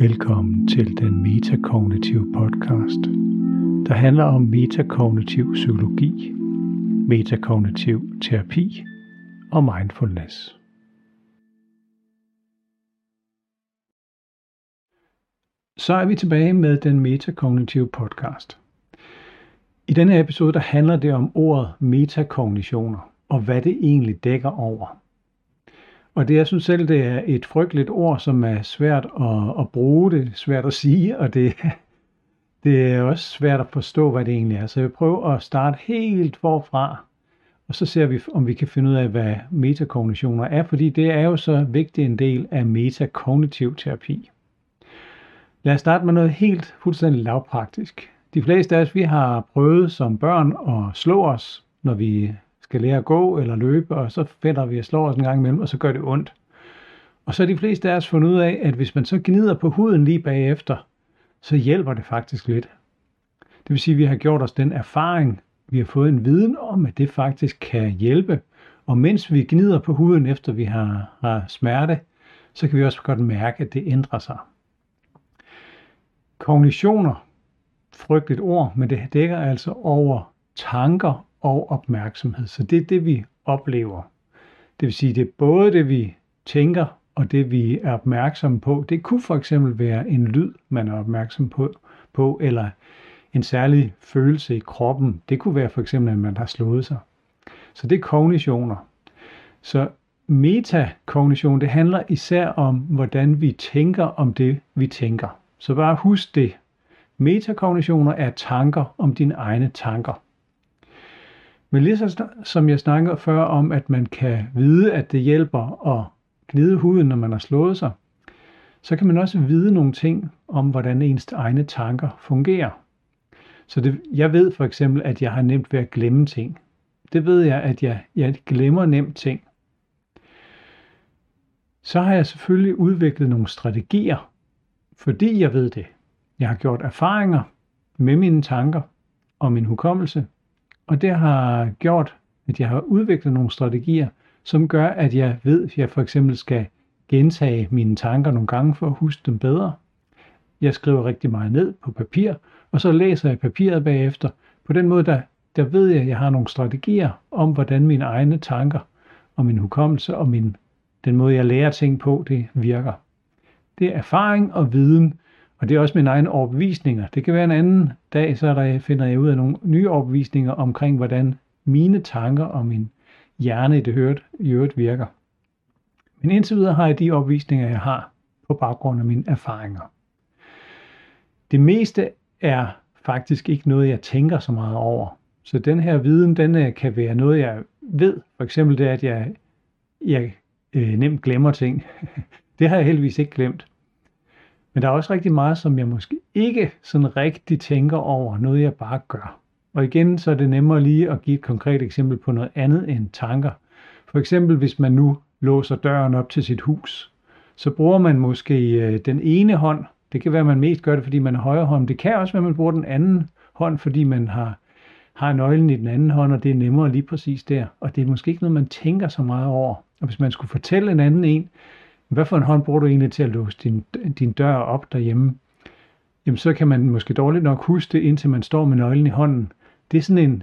Velkommen til den metakognitive podcast, der handler om metakognitiv psykologi, metakognitiv terapi og mindfulness. Så er vi tilbage med den metakognitive podcast. I denne episode der handler det om ordet metakognitioner og hvad det egentlig dækker over. Og det, jeg synes selv, det er et frygteligt ord, som er svært at, at bruge, det er svært at sige, og det, det er også svært at forstå, hvad det egentlig er. Så jeg vil prøve at starte helt forfra, og så ser vi, om vi kan finde ud af, hvad metakognitioner er, fordi det er jo så vigtig en del af metakognitiv terapi. Lad os starte med noget helt fuldstændig lavpraktisk. De fleste af os, vi har prøvet som børn at slå os, når vi skal lære at gå eller løbe, og så fætter vi og slår os en gang imellem, og så gør det ondt. Og så er de fleste af os fundet ud af, at hvis man så gnider på huden lige bagefter, så hjælper det faktisk lidt. Det vil sige, at vi har gjort os den erfaring, vi har fået en viden om, at det faktisk kan hjælpe. Og mens vi gnider på huden, efter vi har, har smerte, så kan vi også godt mærke, at det ændrer sig. Kognitioner, frygteligt ord, men det dækker altså over tanker og opmærksomhed. Så det er det, vi oplever. Det vil sige, det er både det, vi tænker, og det, vi er opmærksomme på. Det kunne for eksempel være en lyd, man er opmærksom på, på eller en særlig følelse i kroppen. Det kunne være for eksempel, at man har slået sig. Så det er kognitioner. Så metakognition, det handler især om, hvordan vi tænker om det, vi tænker. Så bare husk det. Metakognitioner er tanker om dine egne tanker. Men lige så, som jeg snakkede før om, at man kan vide, at det hjælper at gnide huden, når man har slået sig, så kan man også vide nogle ting om, hvordan ens egne tanker fungerer. Så det, jeg ved for eksempel, at jeg har nemt ved at glemme ting. Det ved jeg, at jeg, jeg glemmer nemt ting. Så har jeg selvfølgelig udviklet nogle strategier, fordi jeg ved det. Jeg har gjort erfaringer med mine tanker og min hukommelse, og det har gjort, at jeg har udviklet nogle strategier, som gør, at jeg ved, at jeg for eksempel skal gentage mine tanker nogle gange for at huske dem bedre. Jeg skriver rigtig meget ned på papir, og så læser jeg papiret bagefter. På den måde, der, der ved jeg, at jeg har nogle strategier om, hvordan mine egne tanker og min hukommelse og min, den måde, jeg lærer ting på, det virker. Det er erfaring og viden, og det er også mine egne overbevisninger. Det kan være en anden dag, så der finder jeg ud af nogle nye overbevisninger omkring, hvordan mine tanker og min hjerne i det hørt, i øvrigt virker. Men indtil videre har jeg de overbevisninger, jeg har på baggrund af mine erfaringer. Det meste er faktisk ikke noget, jeg tænker så meget over. Så den her viden, den øh, kan være noget, jeg ved. For eksempel det, at jeg, jeg øh, nemt glemmer ting. det har jeg heldigvis ikke glemt. Men der er også rigtig meget, som jeg måske ikke sådan rigtig tænker over, noget jeg bare gør. Og igen, så er det nemmere lige at give et konkret eksempel på noget andet end tanker. For eksempel, hvis man nu låser døren op til sit hus, så bruger man måske øh, den ene hånd. Det kan være, at man mest gør det, fordi man er højre hånd. Det kan også være, at man bruger den anden hånd, fordi man har, har nøglen i den anden hånd, og det er nemmere lige præcis der. Og det er måske ikke noget, man tænker så meget over. Og hvis man skulle fortælle en anden en, hvad for en hånd bruger du egentlig til at låse din, din dør op derhjemme? Jamen så kan man måske dårligt nok huske det, indtil man står med nøglen i hånden. Det er sådan en,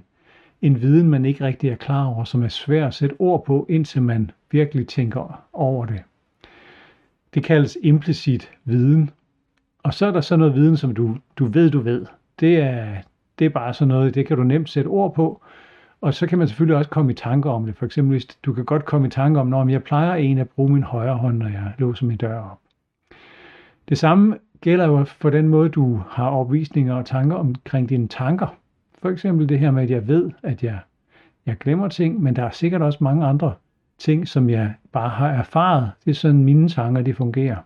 en viden, man ikke rigtig er klar over, som er svær at sætte ord på, indtil man virkelig tænker over det. Det kaldes implicit viden. Og så er der så noget viden, som du, du ved, du ved. Det er, det er bare sådan noget, det kan du nemt sætte ord på, og så kan man selvfølgelig også komme i tanker om det. For eksempel, hvis du kan godt komme i tanker om, når jeg plejer en at bruge min højre hånd, når jeg låser min dør op. Det samme gælder jo for den måde, du har opvisninger og tanker omkring dine tanker. For eksempel det her med, at jeg ved, at jeg, jeg glemmer ting, men der er sikkert også mange andre ting, som jeg bare har erfaret. Det er sådan, mine tanker de fungerer.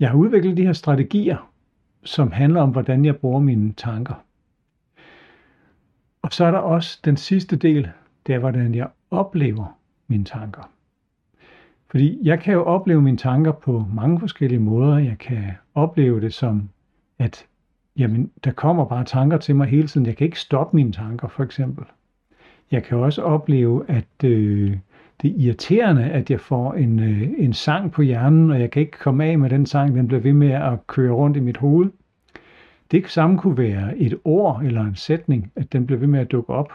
Jeg har udviklet de her strategier, som handler om, hvordan jeg bruger mine tanker. Og så er der også den sidste del, det er, hvordan jeg oplever mine tanker. Fordi jeg kan jo opleve mine tanker på mange forskellige måder. Jeg kan opleve det som, at jamen, der kommer bare tanker til mig hele tiden. Jeg kan ikke stoppe mine tanker, for eksempel. Jeg kan også opleve, at øh, det er irriterende, at jeg får en, øh, en sang på hjernen, og jeg kan ikke komme af med den sang, den bliver ved med at køre rundt i mit hoved. Det samme kunne være et ord eller en sætning, at den blev ved med at dukke op.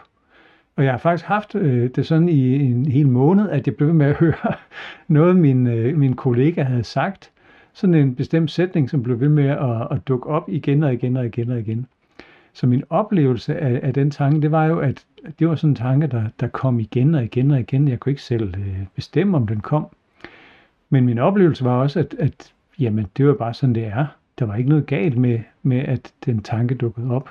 Og jeg har faktisk haft øh, det sådan i en hel måned, at jeg blev ved med at høre noget, min, øh, min kollega havde sagt. Sådan en bestemt sætning, som blev ved med at, at dukke op igen og igen og igen og igen. Så min oplevelse af, af den tanke, det var jo, at det var sådan en tanke, der, der kom igen og igen og igen. Jeg kunne ikke selv øh, bestemme, om den kom. Men min oplevelse var også, at, at jamen, det var bare sådan, det er. Der var ikke noget galt med, med, at den tanke dukkede op.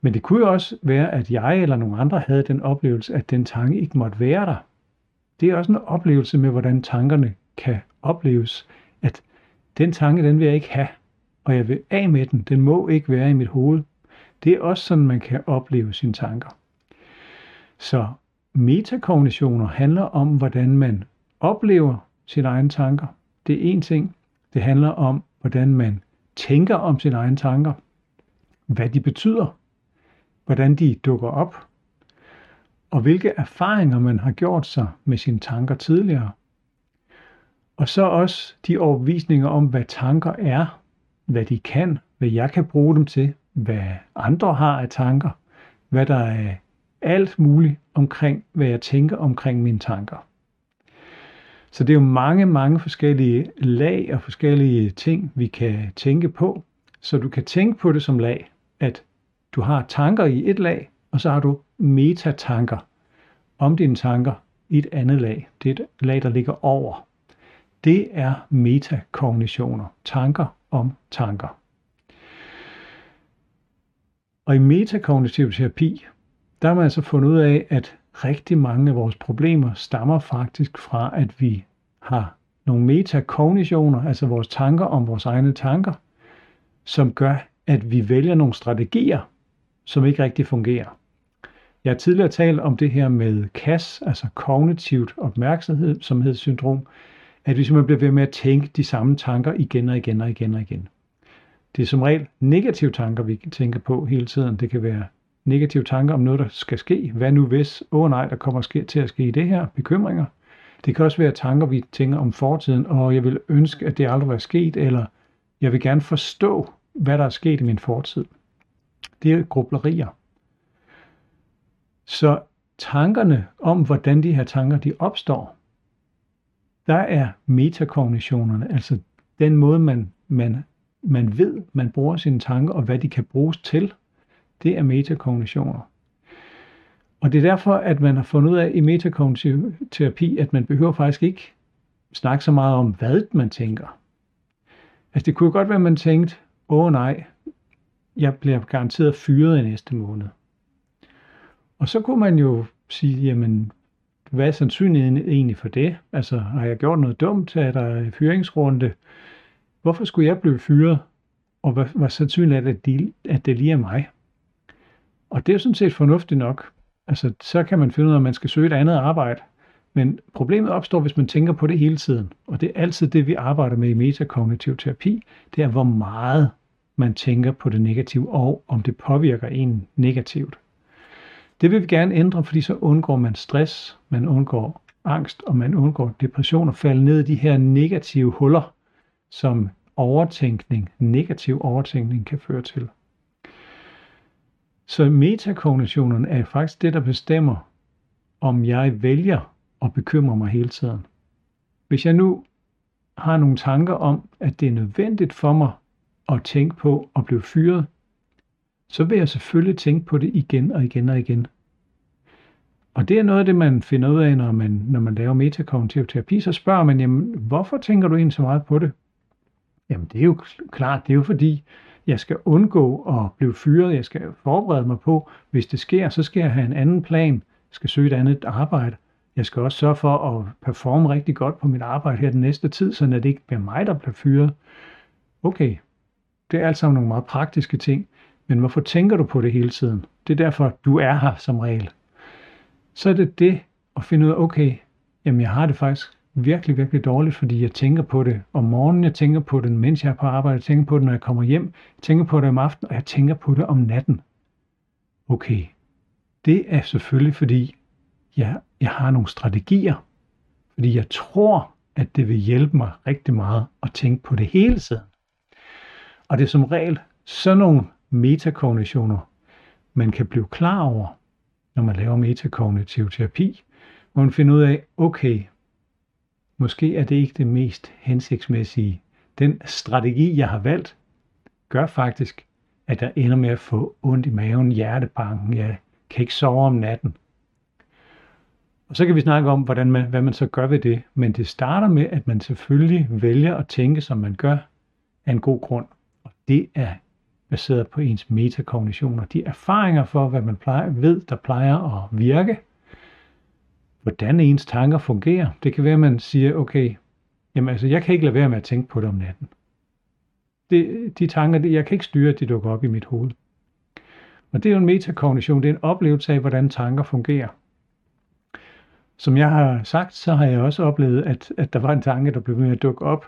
Men det kunne jo også være, at jeg eller nogle andre havde den oplevelse, at den tanke ikke måtte være der. Det er også en oplevelse med, hvordan tankerne kan opleves, at den tanke, den vil jeg ikke have, og jeg vil af med den. Den må ikke være i mit hoved. Det er også sådan, man kan opleve sine tanker. Så metakognitioner handler om, hvordan man oplever sine egne tanker. Det er en ting. Det handler om, hvordan man tænker om sine egne tanker. Hvad de betyder. Hvordan de dukker op. Og hvilke erfaringer man har gjort sig med sine tanker tidligere. Og så også de overbevisninger om, hvad tanker er, hvad de kan, hvad jeg kan bruge dem til, hvad andre har af tanker, hvad der er alt muligt omkring, hvad jeg tænker omkring mine tanker. Så det er jo mange, mange forskellige lag og forskellige ting, vi kan tænke på. Så du kan tænke på det som lag, at du har tanker i et lag, og så har du metatanker om dine tanker i et andet lag. Det er et lag, der ligger over. Det er metakognitioner, tanker om tanker. Og i metakognitiv terapi, der har man altså fundet ud af, at rigtig mange af vores problemer stammer faktisk fra, at vi har nogle metakognitioner, altså vores tanker om vores egne tanker, som gør, at vi vælger nogle strategier, som ikke rigtig fungerer. Jeg har tidligere talt om det her med CAS, altså kognitivt opmærksomhedssyndrom, at vi simpelthen bliver ved med at tænke de samme tanker igen og igen og igen og igen. Det er som regel negative tanker, vi tænker på hele tiden. Det kan være negative tanker om noget, der skal ske. Hvad nu hvis? Åh oh, nej, der kommer ske, til at ske det her. Bekymringer. Det kan også være tanker, vi tænker om fortiden, og jeg vil ønske, at det aldrig var sket, eller jeg vil gerne forstå, hvad der er sket i min fortid. Det er grublerier. Så tankerne om, hvordan de her tanker de opstår, der er metakognitionerne, altså den måde, man, man, man ved, man bruger sine tanker, og hvad de kan bruges til, det er metakognitioner. Og det er derfor, at man har fundet ud af i metakognitiv terapi, at man behøver faktisk ikke snakke så meget om, hvad man tænker. Altså det kunne godt være, at man tænkte, åh nej, jeg bliver garanteret fyret i næste måned. Og så kunne man jo sige, jamen, hvad er sandsynligheden egentlig for det? Altså, har jeg gjort noget dumt? Er der fyringsrunde? Hvorfor skulle jeg blive fyret? Og hvad hvad sandsynligt, er det, at det lige er mig? Og det er sådan set fornuftigt nok. Altså, så kan man finde ud af, at man skal søge et andet arbejde. Men problemet opstår, hvis man tænker på det hele tiden. Og det er altid det, vi arbejder med i metakognitiv terapi. Det er, hvor meget man tænker på det negative, og om det påvirker en negativt. Det vil vi gerne ændre, fordi så undgår man stress, man undgår angst, og man undgår depression og falde ned i de her negative huller, som overtænkning, negativ overtænkning kan føre til. Så metakognitionen er faktisk det, der bestemmer, om jeg vælger at bekymre mig hele tiden. Hvis jeg nu har nogle tanker om, at det er nødvendigt for mig at tænke på at blive fyret, så vil jeg selvfølgelig tænke på det igen og igen og igen. Og det er noget af det, man finder ud af, når man, når man laver metakognitiv terapi. Så spørger man, jamen, hvorfor tænker du egentlig så meget på det? Jamen, det er jo klart, det er jo fordi, jeg skal undgå at blive fyret. Jeg skal forberede mig på, hvis det sker, så skal jeg have en anden plan. Jeg skal søge et andet arbejde. Jeg skal også sørge for at performe rigtig godt på mit arbejde her den næste tid, så det ikke bliver mig, der bliver fyret. Okay, det er alt sammen nogle meget praktiske ting. Men hvorfor tænker du på det hele tiden? Det er derfor, du er her som regel. Så er det det at finde ud af, okay, jamen jeg har det faktisk virkelig, virkelig dårligt, fordi jeg tænker på det om morgenen, jeg tænker på det, mens jeg er på arbejde, jeg tænker på det, når jeg kommer hjem, jeg tænker på det om aftenen, og jeg tænker på det om natten. Okay, det er selvfølgelig fordi, jeg, jeg har nogle strategier, fordi jeg tror, at det vil hjælpe mig rigtig meget at tænke på det hele tiden. Og det er som regel sådan nogle metakognitioner, man kan blive klar over, når man laver metakognitiv terapi, hvor man finder ud af, okay, måske er det ikke det mest hensigtsmæssige. Den strategi, jeg har valgt, gør faktisk, at jeg ender med at få ondt i maven, hjertebanken, jeg kan ikke sove om natten. Og så kan vi snakke om, hvordan man, hvad man så gør ved det. Men det starter med, at man selvfølgelig vælger at tænke, som man gør, af en god grund. Og det er baseret på ens metakognitioner. De erfaringer for, hvad man plejer, ved, der plejer at virke. Hvordan ens tanker fungerer. Det kan være, at man siger, okay, jamen altså, jeg kan ikke lade være med at tænke på det om natten. Det, de tanker, jeg kan ikke styre, at de dukker op i mit hoved. Og det er jo en metakognition, det er en oplevelse af, hvordan tanker fungerer. Som jeg har sagt, så har jeg også oplevet, at, at der var en tanke, der blev ved at dukke op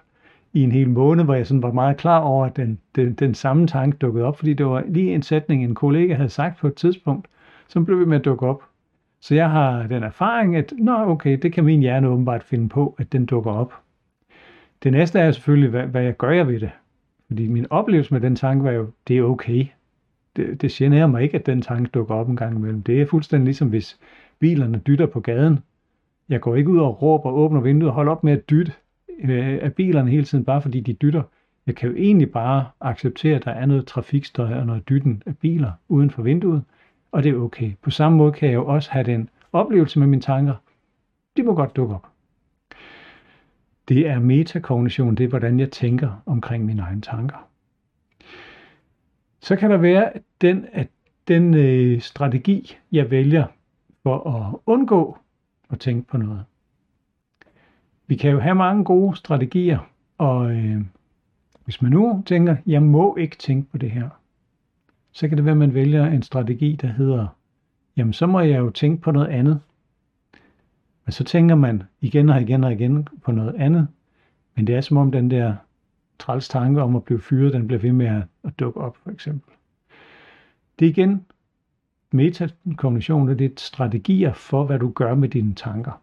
i en hel måned, hvor jeg sådan var meget klar over, at den, den, den samme tanke dukkede op, fordi det var lige en sætning, en kollega havde sagt på et tidspunkt, som blev ved med at dukke op. Så jeg har den erfaring, at nå okay, det kan min hjerne åbenbart finde på, at den dukker op. Det næste er selvfølgelig, hvad, hvad jeg gør jeg ved det. Fordi min oplevelse med den tanke var jo, det er okay. Det, det generer mig ikke, at den tanke dukker op en gang imellem. Det er fuldstændig ligesom, hvis bilerne dytter på gaden. Jeg går ikke ud og råber åbner vinduet og holder op med at dytte øh, af bilerne hele tiden, bare fordi de dytter. Jeg kan jo egentlig bare acceptere, at der er noget trafikstøj og noget dytten af biler uden for vinduet, og det er okay. På samme måde kan jeg jo også have den oplevelse med mine tanker. De må godt dukke op. Det er metakognition, det er hvordan jeg tænker omkring mine egne tanker. Så kan der være den, at den øh, strategi, jeg vælger for at undgå at tænke på noget. Vi kan jo have mange gode strategier, og øh, hvis man nu tænker, jeg må ikke tænke på det her, så kan det være, at man vælger en strategi, der hedder, jamen så må jeg jo tænke på noget andet. Men så tænker man igen og igen og igen på noget andet, men det er som om den der træls tanke om at blive fyret, den bliver ved med at, dukke op, for eksempel. Det er igen metakognition, det er strategier for, hvad du gør med dine tanker.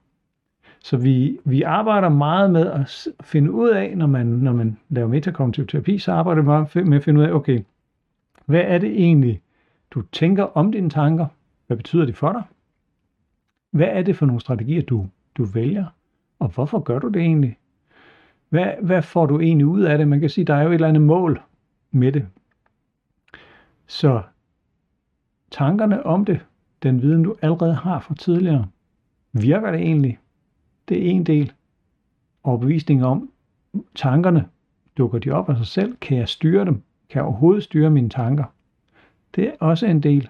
Så vi, vi arbejder meget med at finde ud af, når man, når man laver metakognitiv terapi, så arbejder vi meget med at finde ud af, okay, hvad er det egentlig, du tænker om dine tanker? Hvad betyder det for dig? Hvad er det for nogle strategier, du, du vælger? Og hvorfor gør du det egentlig? Hvad, hvad får du egentlig ud af det? Man kan sige, der er jo et eller andet mål med det. Så tankerne om det, den viden du allerede har fra tidligere, virker det egentlig? Det er en del. Overbevisning om tankerne, dukker de op af sig selv? Kan jeg styre dem? Kan jeg overhovedet styre mine tanker? Det er også en del.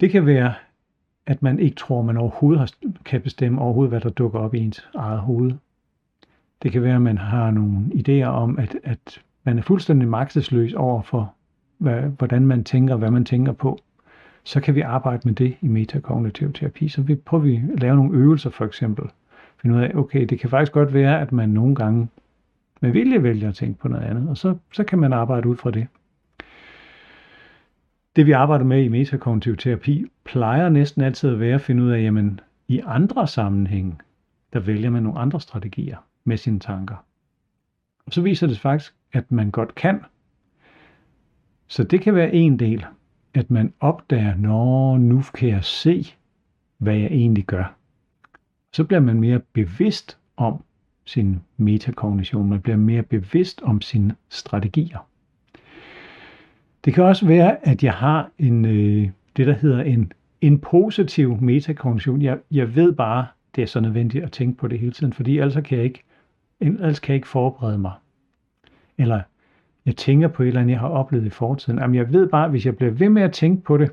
Det kan være, at man ikke tror, man overhovedet kan bestemme overhovedet, hvad der dukker op i ens eget hoved. Det kan være, at man har nogle idéer om, at, at man er fuldstændig magtesløs over for, hvad, hvordan man tænker, hvad man tænker på. Så kan vi arbejde med det i metakognitiv terapi. Så vi prøver vi at lave nogle øvelser for eksempel. Finde ud af, okay, det kan faktisk godt være, at man nogle gange med vilje vælger at tænke på noget andet, og så, så kan man arbejde ud fra det. Det vi arbejder med i metakognitiv terapi, plejer næsten altid at være at finde ud af, jamen i andre sammenhænge, der vælger man nogle andre strategier med sine tanker. Og så viser det faktisk, at man godt kan. Så det kan være en del, at man opdager, når nu kan jeg se, hvad jeg egentlig gør. Så bliver man mere bevidst om sin metakognition. Man bliver mere bevidst om sine strategier. Det kan også være, at jeg har en, øh, det, der hedder en, en positiv metakognition. Jeg, jeg ved bare, det er så nødvendigt at tænke på det hele tiden, fordi ellers kan jeg ikke ellers kan jeg ikke forberede mig. Eller jeg tænker på et eller andet, jeg har oplevet i fortiden. Jamen jeg ved bare, at hvis jeg bliver ved med at tænke på det,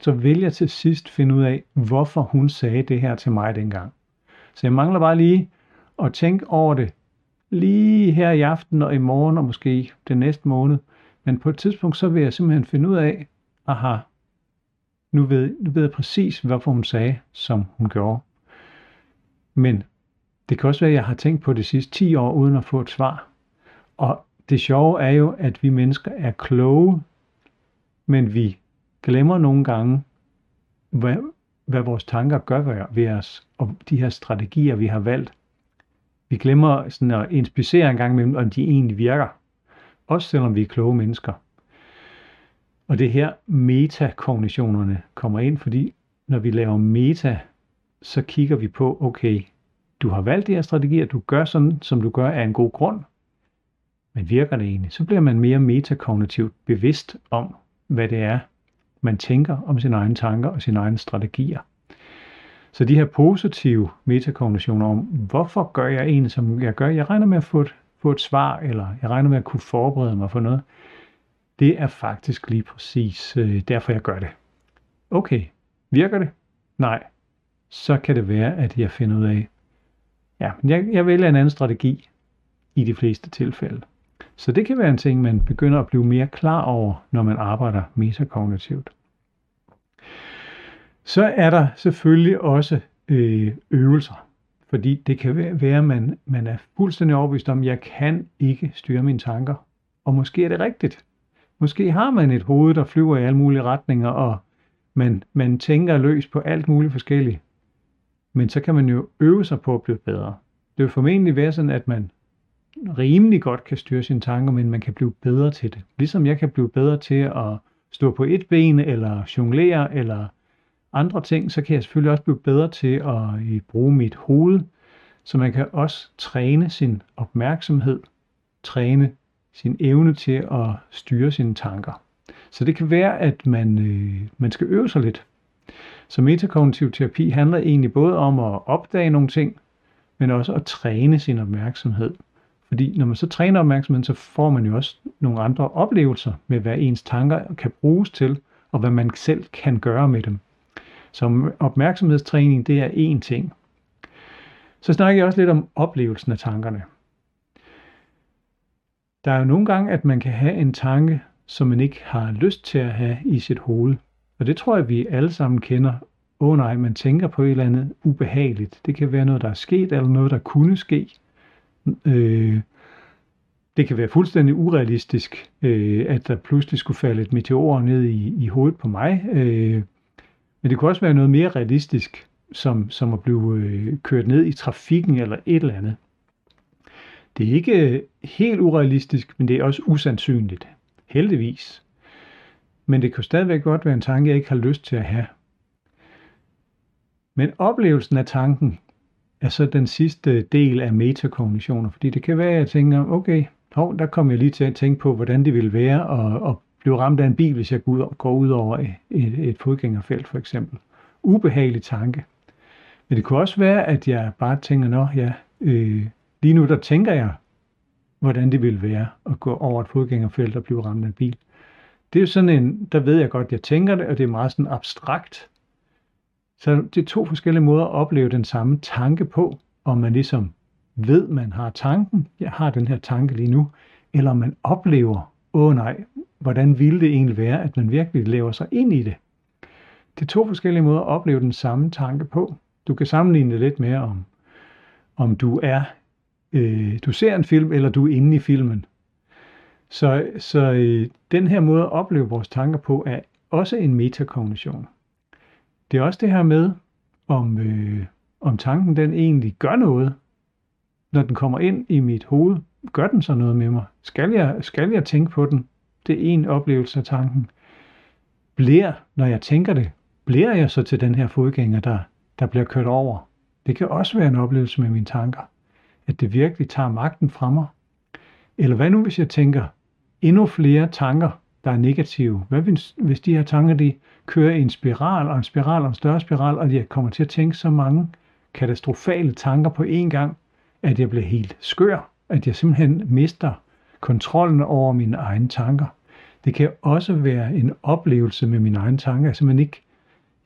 så vil jeg til sidst finde ud af, hvorfor hun sagde det her til mig dengang. Så jeg mangler bare lige at tænke over det, lige her i aften og i morgen og måske den næste måned. Men på et tidspunkt, så vil jeg simpelthen finde ud af, aha, nu ved, nu ved jeg præcis, hvorfor hun sagde, som hun gjorde. Men det kan også være, at jeg har tænkt på det sidste 10 år, uden at få et svar. Og det sjove er jo, at vi mennesker er kloge, men vi glemmer nogle gange, hvad, hvad vores tanker gør ved os, og de her strategier, vi har valgt. Vi glemmer sådan at inspicere en gang imellem, om de egentlig virker. Også selvom vi er kloge mennesker. Og det her metakognitionerne kommer ind, fordi når vi laver meta, så kigger vi på, okay, du har valgt de her strategier, du gør sådan, som du gør af en god grund, men virker det egentlig? Så bliver man mere metakognitivt bevidst om, hvad det er, man tænker om sine egne tanker og sine egne strategier. Så de her positive metakognitioner om, hvorfor gør jeg egentlig, som jeg gør, jeg regner med at få et, få et svar, eller jeg regner med at kunne forberede mig for noget, det er faktisk lige præcis øh, derfor, jeg gør det. Okay, virker det? Nej. Så kan det være, at jeg finder ud af, ja, jeg, jeg vælger en anden strategi i de fleste tilfælde. Så det kan være en ting, man begynder at blive mere klar over, når man arbejder metakognitivt. Så er der selvfølgelig også øh, øvelser. Fordi det kan være, at man, man er fuldstændig overbevist om, at jeg kan ikke styre mine tanker. Og måske er det rigtigt. Måske har man et hoved, der flyver i alle mulige retninger, og man, man tænker løs på alt muligt forskelligt. Men så kan man jo øve sig på at blive bedre. Det vil formentlig være sådan, at man rimelig godt kan styre sine tanker, men man kan blive bedre til det. Ligesom jeg kan blive bedre til at stå på et ben, eller jonglere, eller andre ting, så kan jeg selvfølgelig også blive bedre til at øh, bruge mit hoved, så man kan også træne sin opmærksomhed, træne sin evne til at styre sine tanker. Så det kan være, at man, øh, man skal øve sig lidt. Så metakognitiv terapi handler egentlig både om at opdage nogle ting, men også at træne sin opmærksomhed. Fordi når man så træner opmærksomheden, så får man jo også nogle andre oplevelser med, hvad ens tanker kan bruges til, og hvad man selv kan gøre med dem. Så opmærksomhedstræning, det er én ting. Så snakker jeg også lidt om oplevelsen af tankerne. Der er jo nogle gange, at man kan have en tanke, som man ikke har lyst til at have i sit hoved. Og det tror jeg, vi alle sammen kender. Åh oh, nej, man tænker på et eller andet ubehageligt. Det kan være noget, der er sket, eller noget, der kunne ske. Øh, det kan være fuldstændig urealistisk, øh, at der pludselig skulle falde et meteor ned i, i hovedet på mig. Øh, men det kunne også være noget mere realistisk, som, som at blive øh, kørt ned i trafikken eller et eller andet. Det er ikke øh, helt urealistisk, men det er også usandsynligt. Heldigvis. Men det kan stadigvæk godt være en tanke, jeg ikke har lyst til at have. Men oplevelsen af tanken er så den sidste del af metakognitioner, fordi det kan være, at jeg tænker, okay, hov, der kommer jeg lige til at tænke på, hvordan det ville være at, at blive ramt af en bil, hvis jeg går ud, over et, et fodgængerfelt for eksempel. Ubehagelig tanke. Men det kunne også være, at jeg bare tænker, nå ja, øh, lige nu der tænker jeg, hvordan det ville være at gå over et fodgængerfelt og blive ramt af en bil. Det er sådan en, der ved jeg godt, at jeg tænker det, og det er meget sådan abstrakt. Så det er to forskellige måder at opleve den samme tanke på, om man ligesom ved, man har tanken, jeg har den her tanke lige nu, eller man oplever, åh nej, hvordan ville det egentlig være, at man virkelig lever sig ind i det. Det er to forskellige måder at opleve den samme tanke på. Du kan sammenligne det lidt mere om, om du er, øh, du ser en film, eller du er inde i filmen. Så, så øh, den her måde at opleve vores tanker på, er også en metakognition. Det er også det her med, om, øh, om tanken den egentlig gør noget, når den kommer ind i mit hoved. Gør den så noget med mig? Skal jeg, skal jeg tænke på den? Det en oplevelse af tanken. Bliver, når jeg tænker det, bliver jeg så til den her fodgænger, der, der bliver kørt over? Det kan også være en oplevelse med mine tanker. At det virkelig tager magten fra mig. Eller hvad nu, hvis jeg tænker endnu flere tanker, der er negative? Hvad hvis, hvis de her tanker, de kører i en spiral, og en spiral, og en større spiral, og jeg kommer til at tænke så mange katastrofale tanker på én gang, at jeg bliver helt skør, at jeg simpelthen mister kontrollen over mine egne tanker. Det kan også være en oplevelse med mine egne tanker. Jeg simpelthen altså, ikke,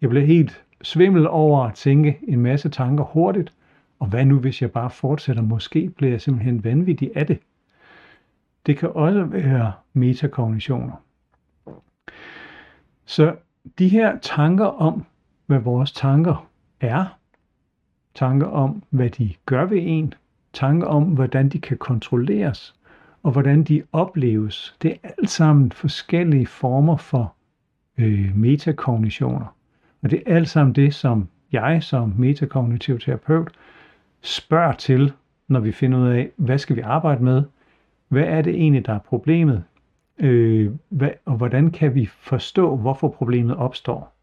jeg bliver helt svimmel over at tænke en masse tanker hurtigt, og hvad nu, hvis jeg bare fortsætter? Måske bliver jeg simpelthen vanvittig af det. Det kan også være metakognitioner. Så de her tanker om, hvad vores tanker er, tanker om, hvad de gør ved en, tanker om, hvordan de kan kontrolleres, og hvordan de opleves. Det er alt sammen forskellige former for øh, metakognitioner. Og det er alt sammen det, som jeg som metakognitiv terapeut spørger til, når vi finder ud af, hvad skal vi arbejde med? Hvad er det egentlig, der er problemet? Øh, hvad, og hvordan kan vi forstå, hvorfor problemet opstår?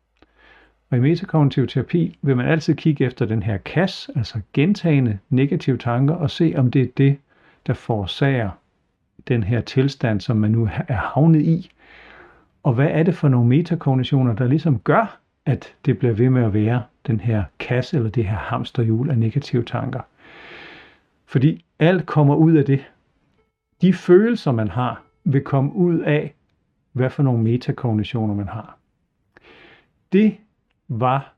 Og i metakognitiv terapi vil man altid kigge efter den her kas, altså gentagende negative tanker, og se om det er det, der forårsager den her tilstand, som man nu er havnet i. Og hvad er det for nogle metakognitioner, der ligesom gør, at det bliver ved med at være den her kasse eller det her hamsterhjul af negative tanker. Fordi alt kommer ud af det. De følelser, man har, vil komme ud af, hvad for nogle metakognitioner man har. Det var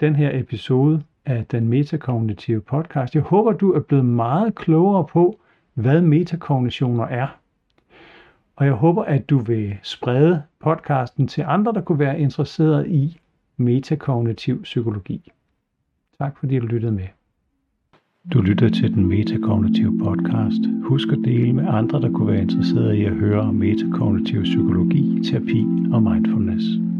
den her episode af den metakognitive podcast. Jeg håber, du er blevet meget klogere på, hvad metakognitioner er. Og jeg håber, at du vil sprede podcasten til andre, der kunne være interesseret i metakognitiv psykologi. Tak fordi du lyttede med. Du lytter til den metakognitive podcast. Husk at dele med andre, der kunne være interesseret i at høre om metakognitiv psykologi, terapi og mindfulness.